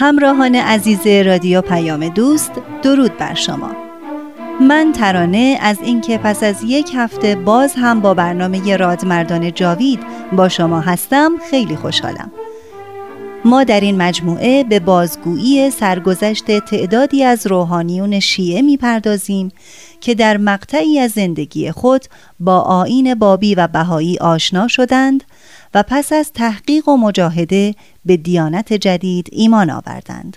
همراهان عزیز رادیو پیام دوست درود بر شما. من ترانه از اینکه پس از یک هفته باز هم با برنامه رادمردان جاوید با شما هستم خیلی خوشحالم. ما در این مجموعه به بازگویی سرگذشت تعدادی از روحانیون شیعه می‌پردازیم که در مقطعی از زندگی خود با آین بابی و بهایی آشنا شدند و پس از تحقیق و مجاهده به دیانت جدید ایمان آوردند.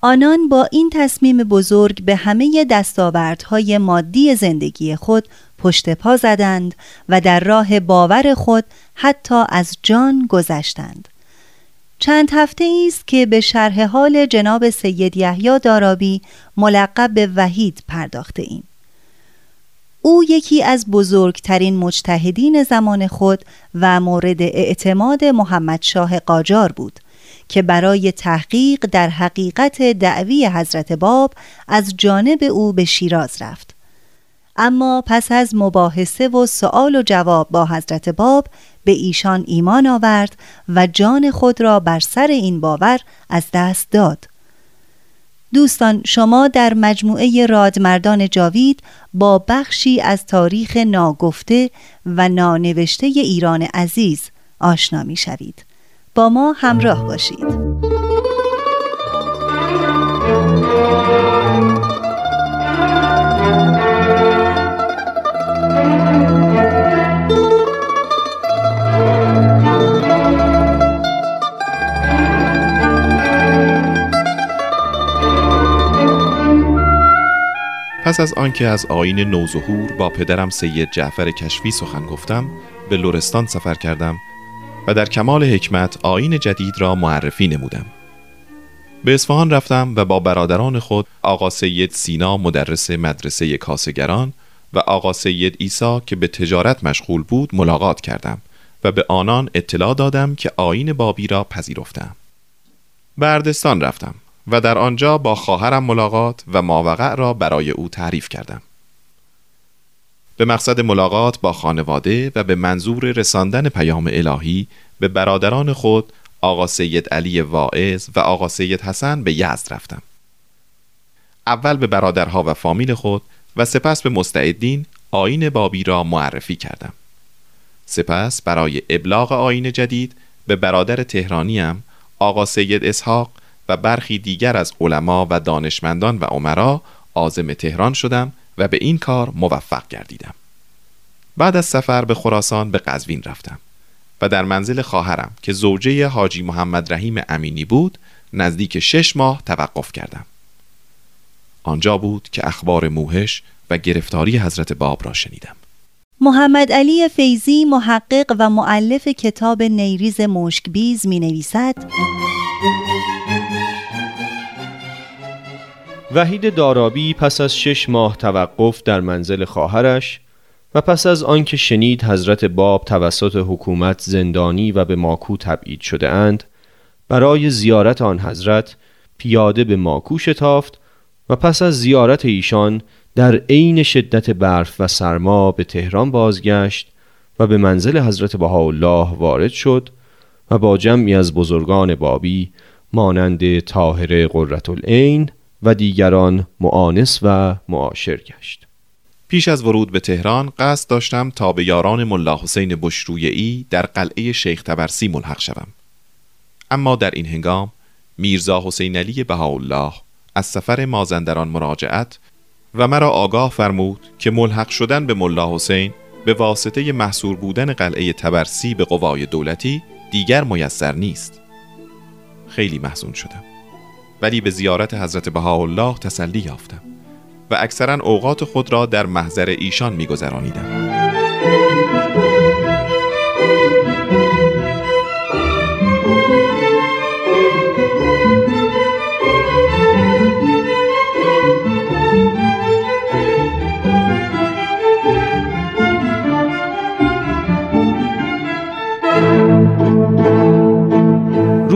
آنان با این تصمیم بزرگ به همه دستاوردهای مادی زندگی خود پشت پا زدند و در راه باور خود حتی از جان گذشتند. چند هفته است که به شرح حال جناب سید یحیی دارابی ملقب به وحید پرداخته ایم. او یکی از بزرگترین مجتهدین زمان خود و مورد اعتماد محمد شاه قاجار بود که برای تحقیق در حقیقت دعوی حضرت باب از جانب او به شیراز رفت. اما پس از مباحثه و سوال و جواب با حضرت باب به ایشان ایمان آورد و جان خود را بر سر این باور از دست داد. دوستان شما در مجموعه رادمردان جاوید با بخشی از تاریخ ناگفته و نانوشته ایران عزیز آشنا می شوید. با ما همراه باشید. پس از آنکه از آین نوظهور با پدرم سید جعفر کشفی سخن گفتم به لورستان سفر کردم و در کمال حکمت آین جدید را معرفی نمودم به اصفهان رفتم و با برادران خود آقا سید سینا مدرس مدرسه کاسگران و آقا سید ایسا که به تجارت مشغول بود ملاقات کردم و به آنان اطلاع دادم که آین بابی را پذیرفتم. بردستان رفتم و در آنجا با خواهرم ملاقات و ماوقع را برای او تعریف کردم. به مقصد ملاقات با خانواده و به منظور رساندن پیام الهی به برادران خود آقا سید علی واعظ و آقا سید حسن به یزد رفتم. اول به برادرها و فامیل خود و سپس به مستعدین آین بابی را معرفی کردم. سپس برای ابلاغ آین جدید به برادر تهرانیم آقا سید اسحاق و برخی دیگر از علما و دانشمندان و عمرا عازم تهران شدم و به این کار موفق گردیدم. بعد از سفر به خراسان به قزوین رفتم و در منزل خواهرم که زوجه حاجی محمد رحیم امینی بود نزدیک شش ماه توقف کردم. آنجا بود که اخبار موهش و گرفتاری حضرت باب را شنیدم. محمد علی فیزی محقق و معلف کتاب نیریز مشکبیز می نویسد وحید دارابی پس از شش ماه توقف در منزل خواهرش و پس از آنکه شنید حضرت باب توسط حکومت زندانی و به ماکو تبعید شده اند برای زیارت آن حضرت پیاده به ماکو شتافت و پس از زیارت ایشان در عین شدت برف و سرما به تهران بازگشت و به منزل حضرت بهاءالله وارد شد و با جمعی از بزرگان بابی مانند طاهر قررت العین و دیگران معانس و معاشر گشت. پیش از ورود به تهران قصد داشتم تا به یاران ملا حسین بشرویعی در قلعه شیخ تبرسی ملحق شوم. اما در این هنگام میرزا حسین علی بهاءالله از سفر مازندران مراجعت و مرا آگاه فرمود که ملحق شدن به ملا حسین به واسطه محصور بودن قلعه تبرسی به قوای دولتی دیگر میسر نیست. خیلی محزون شدم. ولی به زیارت حضرت بهاءالله تسلی یافتم و اکثرا اوقات خود را در محضر ایشان میگذرانیدم.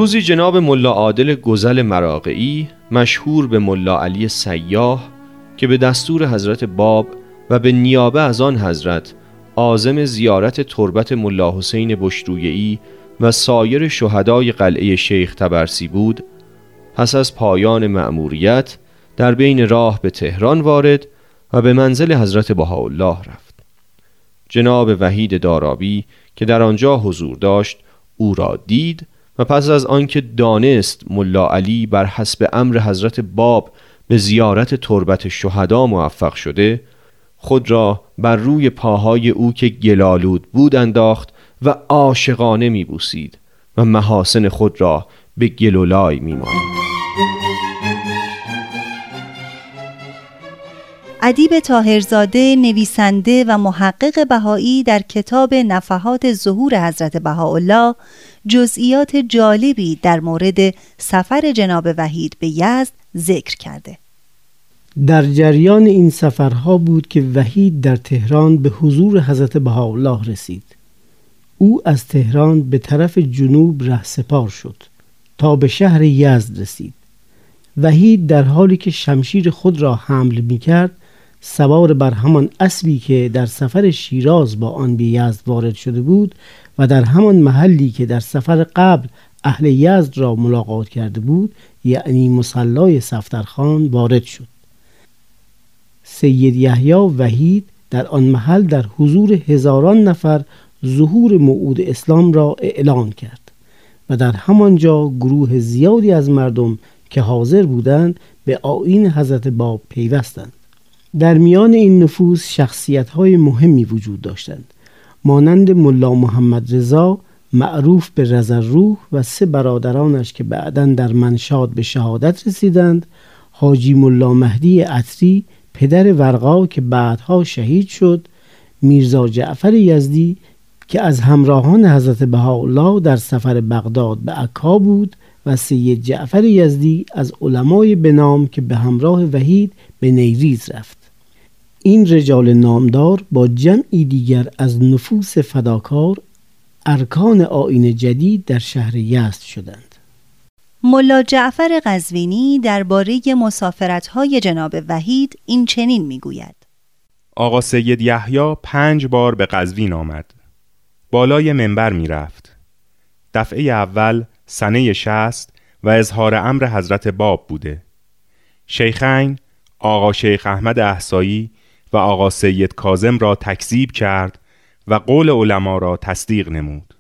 روزی جناب ملا عادل گزل مراقعی مشهور به ملا علی سیاه که به دستور حضرت باب و به نیابه از آن حضرت عازم زیارت تربت ملا حسین بشرویعی و سایر شهدای قلعه شیخ تبرسی بود پس از پایان مأموریت در بین راه به تهران وارد و به منزل حضرت بهاءالله رفت. جناب وحید دارابی که در آنجا حضور داشت او را دید و پس از آنکه دانست ملا علی بر حسب امر حضرت باب به زیارت تربت شهدا موفق شده خود را بر روی پاهای او که گلالود بود انداخت و عاشقانه میبوسید و محاسن خود را به گلولای میمانید ادیب تاهرزاده نویسنده و محقق بهایی در کتاب نفحات ظهور حضرت بهاءالله جزئیات جالبی در مورد سفر جناب وحید به یزد ذکر کرده. در جریان این سفرها بود که وحید در تهران به حضور حضرت بهاءالله رسید. او از تهران به طرف جنوب ره سپار شد تا به شهر یزد رسید. وحید در حالی که شمشیر خود را حمل می کرد سوار بر همان اسبی که در سفر شیراز با آن به یزد وارد شده بود و در همان محلی که در سفر قبل اهل یزد را ملاقات کرده بود یعنی مسلای سفترخان وارد شد. سید یحیی وحید در آن محل در حضور هزاران نفر ظهور موعود اسلام را اعلان کرد و در همانجا گروه زیادی از مردم که حاضر بودند به آین حضرت باب پیوستند. در میان این نفوس شخصیت های مهمی وجود داشتند. مانند ملا محمد رضا معروف به رزر روح و سه برادرانش که بعدا در منشاد به شهادت رسیدند حاجی ملا مهدی عطری پدر ورقا که بعدها شهید شد میرزا جعفر یزدی که از همراهان حضرت بهاءالله در سفر بغداد به عکا بود و سید جعفر یزدی از علمای بنام که به همراه وحید به نیریز رفت. این رجال نامدار با جمعی دیگر از نفوس فداکار ارکان آین جدید در شهر یزد شدند. ملا جعفر قزوینی درباره مسافرت‌های جناب وحید این چنین می‌گوید. آقا سید یحیی پنج بار به قزوین آمد. بالای منبر می‌رفت. دفعه اول سنه شست و اظهار امر حضرت باب بوده. شیخین آقا شیخ احمد احسایی و آقا سید کازم را تکذیب کرد و قول علما را تصدیق نمود.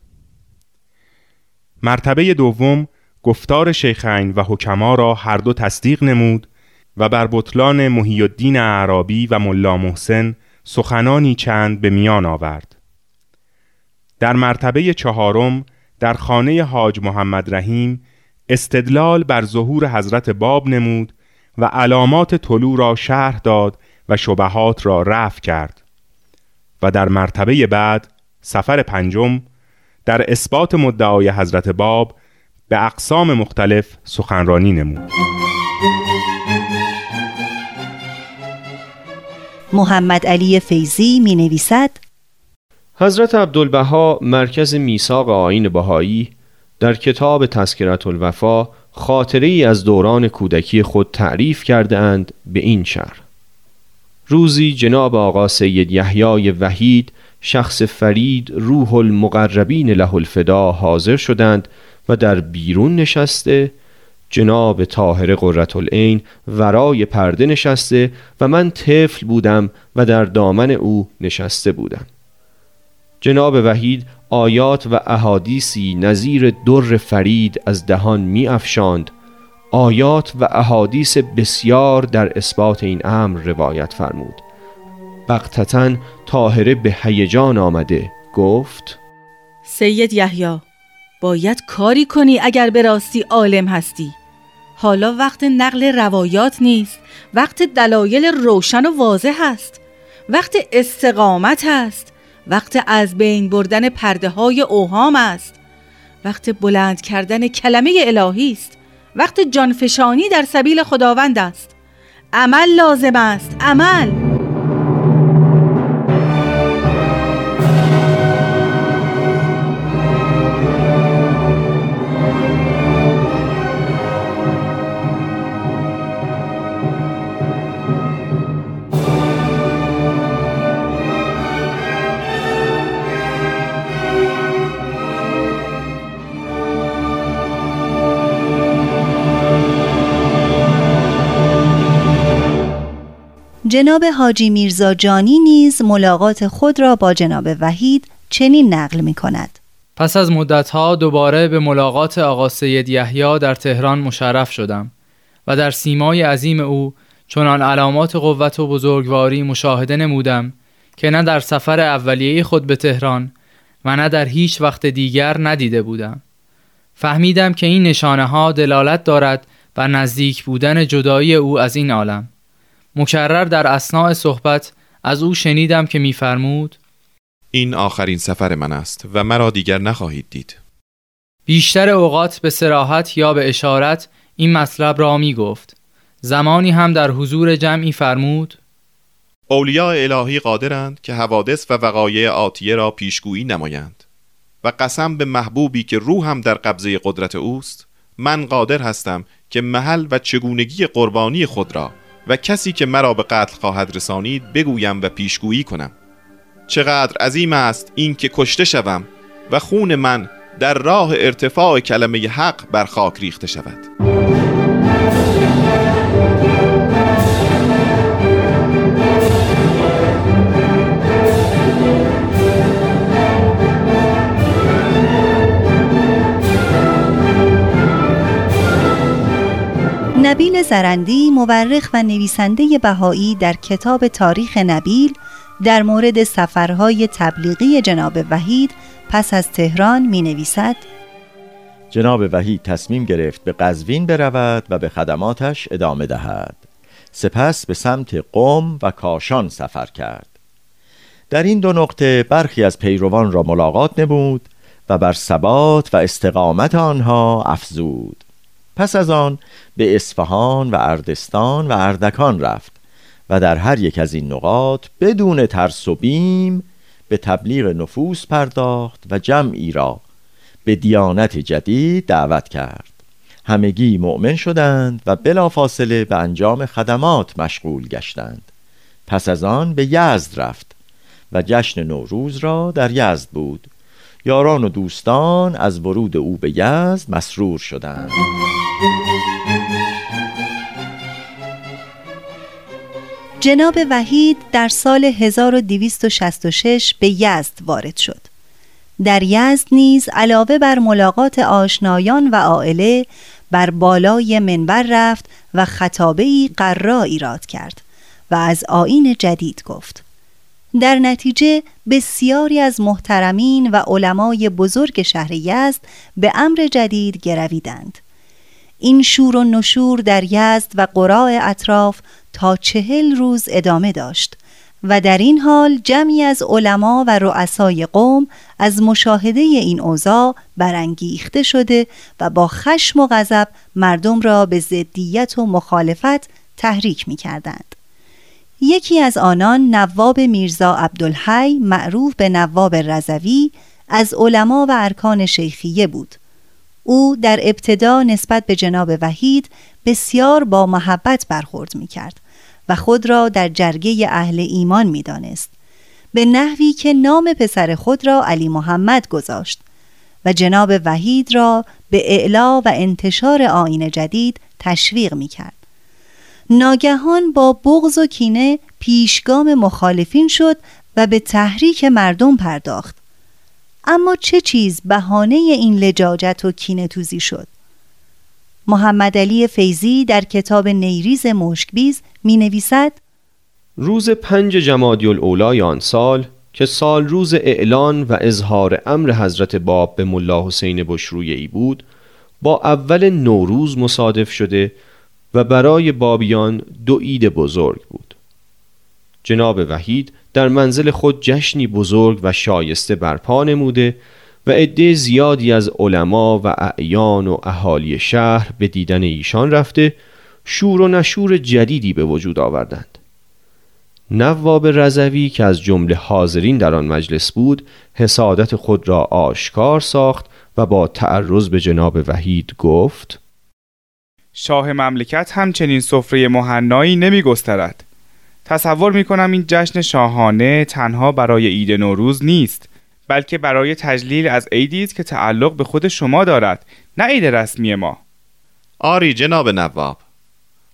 مرتبه دوم گفتار شیخین و حکما را هر دو تصدیق نمود و بر بطلان محی الدین عربی و ملا محسن سخنانی چند به میان آورد. در مرتبه چهارم در خانه حاج محمد رحیم استدلال بر ظهور حضرت باب نمود و علامات طلوع را شرح داد و شبهات را رفع کرد. و در مرتبه بعد سفر پنجم در اثبات مدعای حضرت باب به اقسام مختلف سخنرانی نمود. محمد علی فیزی می نویسد حضرت عبدالبها مرکز میثاق آین بهایی در کتاب تذکرت الوفا خاطره ای از دوران کودکی خود تعریف کرده اند به این شهر روزی جناب آقا سید یحیای وحید شخص فرید روح المقربین له الفدا حاضر شدند و در بیرون نشسته جناب طاهر قررت العین ورای پرده نشسته و من طفل بودم و در دامن او نشسته بودم. جناب وحید آیات و احادیثی نظیر در فرید از دهان می افشاند آیات و احادیث بسیار در اثبات این امر روایت فرمود. بقتتا طاهره به هیجان آمده گفت سید یحیی باید کاری کنی اگر به راستی عالم هستی. حالا وقت نقل روایات نیست وقت دلایل روشن و واضح است وقت استقامت است وقت از بین بردن پرده های اوهام است. وقت بلند کردن کلمه الهی است. وقت جانفشانی در سبیل خداوند است. عمل لازم است. عمل! جناب حاجی میرزا جانی نیز ملاقات خود را با جناب وحید چنین نقل می کند. پس از مدتها دوباره به ملاقات آقا سید یحیی در تهران مشرف شدم و در سیمای عظیم او چنان علامات قوت و بزرگواری مشاهده نمودم که نه در سفر اولیه خود به تهران و نه در هیچ وقت دیگر ندیده بودم. فهمیدم که این نشانه ها دلالت دارد بر نزدیک بودن جدایی او از این عالم. مکرر در اسناع صحبت از او شنیدم که میفرمود این آخرین سفر من است و مرا دیگر نخواهید دید. بیشتر اوقات به سراحت یا به اشارت این مطلب را می گفت زمانی هم در حضور جمعی فرمود اولیاء الهی قادرند که حوادث و وقایع آتیه را پیشگویی نمایند و قسم به محبوبی که روحم در قبضه قدرت اوست من قادر هستم که محل و چگونگی قربانی خود را و کسی که مرا به قتل خواهد رسانید بگویم و پیشگویی کنم. چقدر عظیم است این که کشته شوم و خون من در راه ارتفاع کلمه حق بر خاک ریخته شود. نبیل زرندی مورخ و نویسنده بهایی در کتاب تاریخ نبیل در مورد سفرهای تبلیغی جناب وحید پس از تهران می نویسد جناب وحید تصمیم گرفت به قزوین برود و به خدماتش ادامه دهد. سپس به سمت قم و کاشان سفر کرد. در این دو نقطه برخی از پیروان را ملاقات نمود و بر ثبات و استقامت آنها افزود. پس از آن به اصفهان و اردستان و اردکان رفت و در هر یک از این نقاط بدون ترس و بیم به تبلیغ نفوس پرداخت و جمعی را به دیانت جدید دعوت کرد. همگی مؤمن شدند و بلافاصله به انجام خدمات مشغول گشتند. پس از آن به یزد رفت و جشن نوروز را در یزد بود. یاران و دوستان از ورود او به یزد مسرور شدند. جناب وحید در سال 1266 به یزد وارد شد. در یزد نیز علاوه بر ملاقات آشنایان و عائله بر بالای منبر رفت و خطابه ای ایراد کرد و از آین جدید گفت. در نتیجه بسیاری از محترمین و علمای بزرگ شهر یزد به امر جدید گرویدند. این شور و نشور در یزد و قراء اطراف تا چهل روز ادامه داشت و در این حال جمعی از علما و رؤسای قوم از مشاهده این اوضاع برانگیخته شده و با خشم و غضب مردم را به ضدیت و مخالفت تحریک می کردند. یکی از آنان نواب میرزا عبدالحی معروف به نواب رضوی از علما و ارکان شیخیه بود او در ابتدا نسبت به جناب وحید بسیار با محبت برخورد می کرد خود را در جرگه اهل ایمان می دانست. به نحوی که نام پسر خود را علی محمد گذاشت و جناب وحید را به اعلا و انتشار آین جدید تشویق می کرد. ناگهان با بغض و کینه پیشگام مخالفین شد و به تحریک مردم پرداخت. اما چه چیز بهانه این لجاجت و کینه توزی شد؟ محمد علی فیزی در کتاب نیریز مشکبیز می نویسد روز پنج جمادی الاولای آن سال که سال روز اعلان و اظهار امر حضرت باب به ملا حسین ای بود با اول نوروز مصادف شده و برای بابیان دو عید بزرگ بود. جناب وحید در منزل خود جشنی بزرگ و شایسته برپا نموده و عده زیادی از علما و اعیان و اهالی شهر به دیدن ایشان رفته شور و نشور جدیدی به وجود آوردند. نواب رضوی که از جمله حاضرین در آن مجلس بود حسادت خود را آشکار ساخت و با تعرض به جناب وحید گفت شاه مملکت همچنین سفره مهنایی نمی گسترد تصور می کنم این جشن شاهانه تنها برای عید نوروز نیست. بلکه برای تجلیل از عیدی است که تعلق به خود شما دارد نه عید رسمی ما. آری جناب نواب.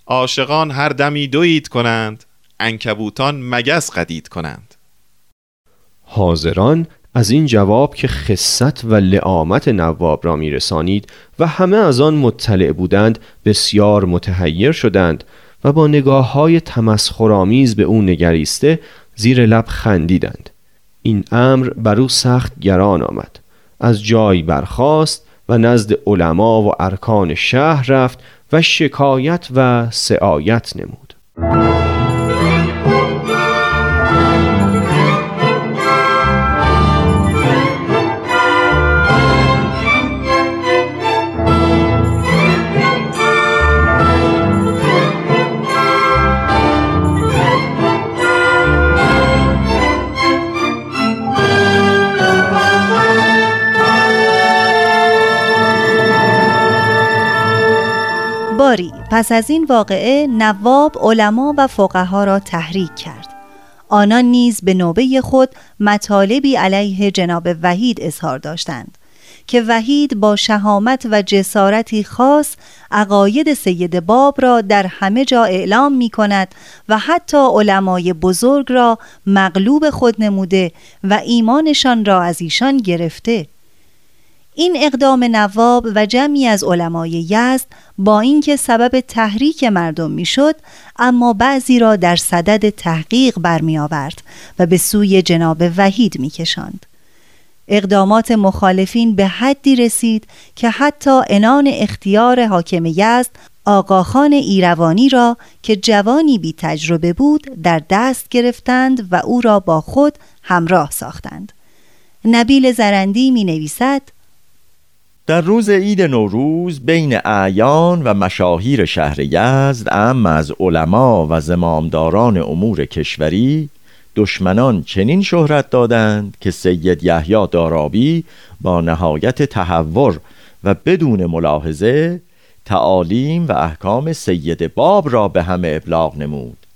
عاشقان هر دمی دو عید کنند انکبوتان مگس قدید کنند. حاضران از این جواب که خصت و لعامت نواب را میرسانید و همه از آن مطلع بودند بسیار متحیر شدند و با نگاه های تمسخرآمیز به او نگریسته زیر لب خندیدند. این امر بر او سخت گران آمد. از جای برخاست و نزد علما و ارکان شهر رفت و شکایت و سعایت نمود. پس از این واقعه نواب علما و فقها را تحریک کرد. آنان نیز به نوبه خود مطالبی علیه جناب وحید اظهار داشتند که وحید با شهامت و جسارتی خاص عقاید سید باب را در همه جا اعلام می کند و حتی علمای بزرگ را مغلوب خود نموده و ایمانشان را از ایشان گرفته. این اقدام نواب و جمعی از علمای یزد با اینکه سبب تحریک مردم می‌شد اما بعضی را در صدد تحقیق برمی آورد و به سوی جناب وحید میکشاند. اقدامات مخالفین به حدی رسید که حتی انان اختیار حاکم یزد آقاخان ایروانی را که جوانی بی تجربه بود در دست گرفتند و او را با خود همراه ساختند. نبیل زرندی می نویسد در روز عید نوروز بین اعیان و مشاهیر شهر یزد ام از علما و زمامداران امور کشوری دشمنان چنین شهرت دادند که سید یحیی دارابی با نهایت تحور و بدون ملاحظه تعالیم و احکام سید باب را به همه ابلاغ نمود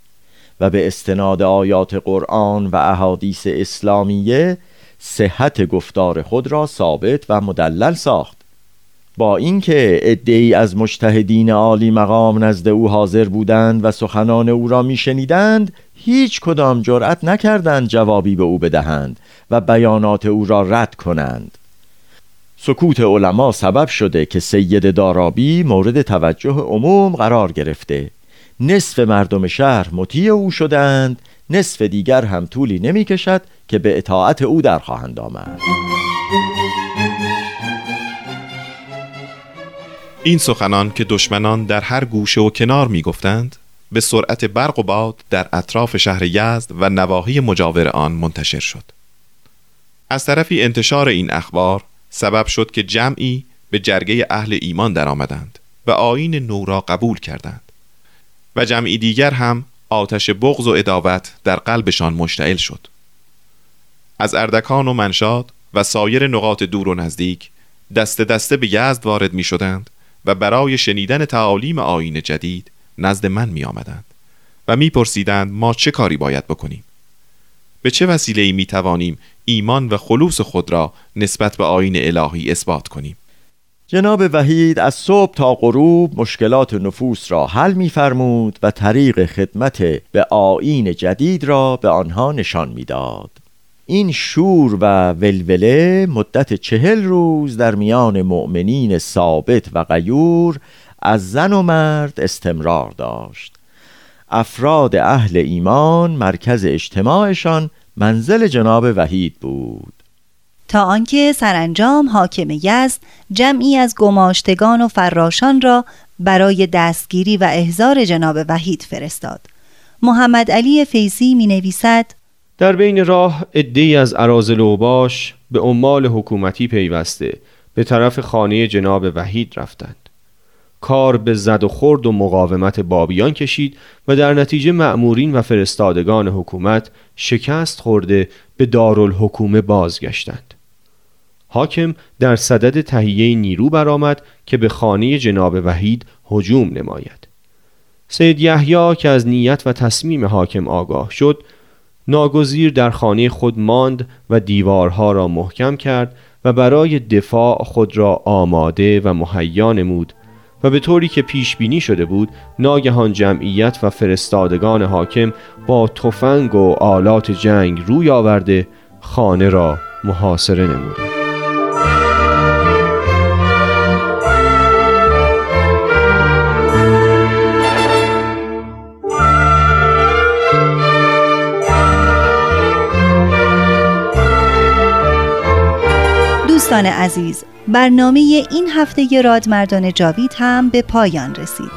و به استناد آیات قرآن و احادیث اسلامیه صحت گفتار خود را ثابت و مدلل ساخت. با اینکه عدهای از مجتهدین عالی مقام نزد او حاضر بودند و سخنان او را میشنیدند هیچ کدام جرأت نکردند جوابی به او بدهند و بیانات او را رد کنند. سکوت علما سبب شده که سید دارابی مورد توجه عموم قرار گرفته. نصف مردم شهر مطیع او شدند نصف دیگر هم طولی نمی کشد که به اطاعت او در خواهند آمد. این سخنان که دشمنان در هر گوشه و کنار می گفتند به سرعت برق و باد در اطراف شهر یزد و نواحی مجاور آن منتشر شد. از طرفی انتشار این اخبار سبب شد که جمعی به جرگه اهل ایمان درآمدند و آین نو را قبول کردند و جمعی دیگر هم آتش بغض و اداوت در قلبشان مشتعل شد. از اردکان و منشاد و سایر نقاط دور و نزدیک دست دسته به یزد وارد می شدند و برای شنیدن تعالیم آین جدید نزد من می آمدند و میپرسیدند ما چه کاری باید بکنیم به چه وسیله می توانیم ایمان و خلوص خود را نسبت به آین الهی اثبات کنیم جناب وحید از صبح تا غروب مشکلات نفوس را حل می‌فرمود و طریق خدمت به آین جدید را به آنها نشان می‌داد. این شور و ولوله مدت چهل روز در میان مؤمنین ثابت و غیور از زن و مرد استمرار داشت. افراد اهل ایمان مرکز اجتماعشان منزل جناب وحید بود. تا آنکه سرانجام حاکم یزد جمعی از گماشتگان و فراشان را برای دستگیری و احضار جناب وحید فرستاد. محمد علی فیزی می نویسد در بین راه ادهی از عرازل و باش به عمال حکومتی پیوسته به طرف خانه جناب وحید رفتند. کار به زد و خورد و مقاومت بابیان کشید و در نتیجه مأمورین و فرستادگان حکومت شکست خورده به دارالحکومه بازگشتند. حاکم در صدد تهیه نیرو برآمد که به خانه جناب وحید هجوم نماید. سید یحیی که از نیت و تصمیم حاکم آگاه شد ناگزیر در خانه خود ماند و دیوارها را محکم کرد و برای دفاع خود را آماده و مهیا نمود و به طوری که پیش بینی شده بود ناگهان جمعیت و فرستادگان حاکم با تفنگ و آلات جنگ روی آورده خانه را محاصره نمودند دوستان عزیز برنامه این هفته رادمردان جاوید هم به پایان رسید.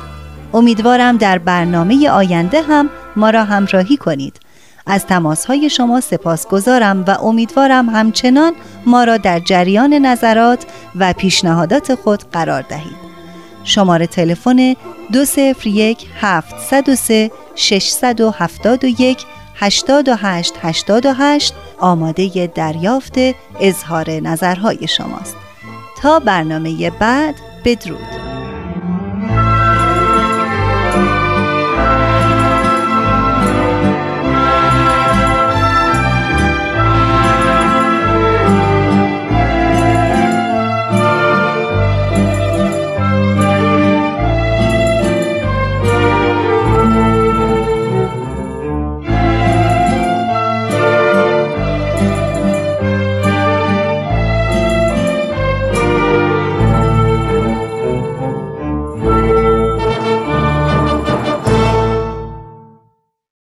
امیدوارم در برنامه آینده هم ما را همراهی کنید. از تماسهای شما سپاس گذارم و امیدوارم همچنان ما را در جریان نظرات و پیشنهادات خود قرار دهید. شماره تلفن 201 703 671 8888 آماده دریافت اظهار نظرهای شماست. تا برنامه بعد بدرود.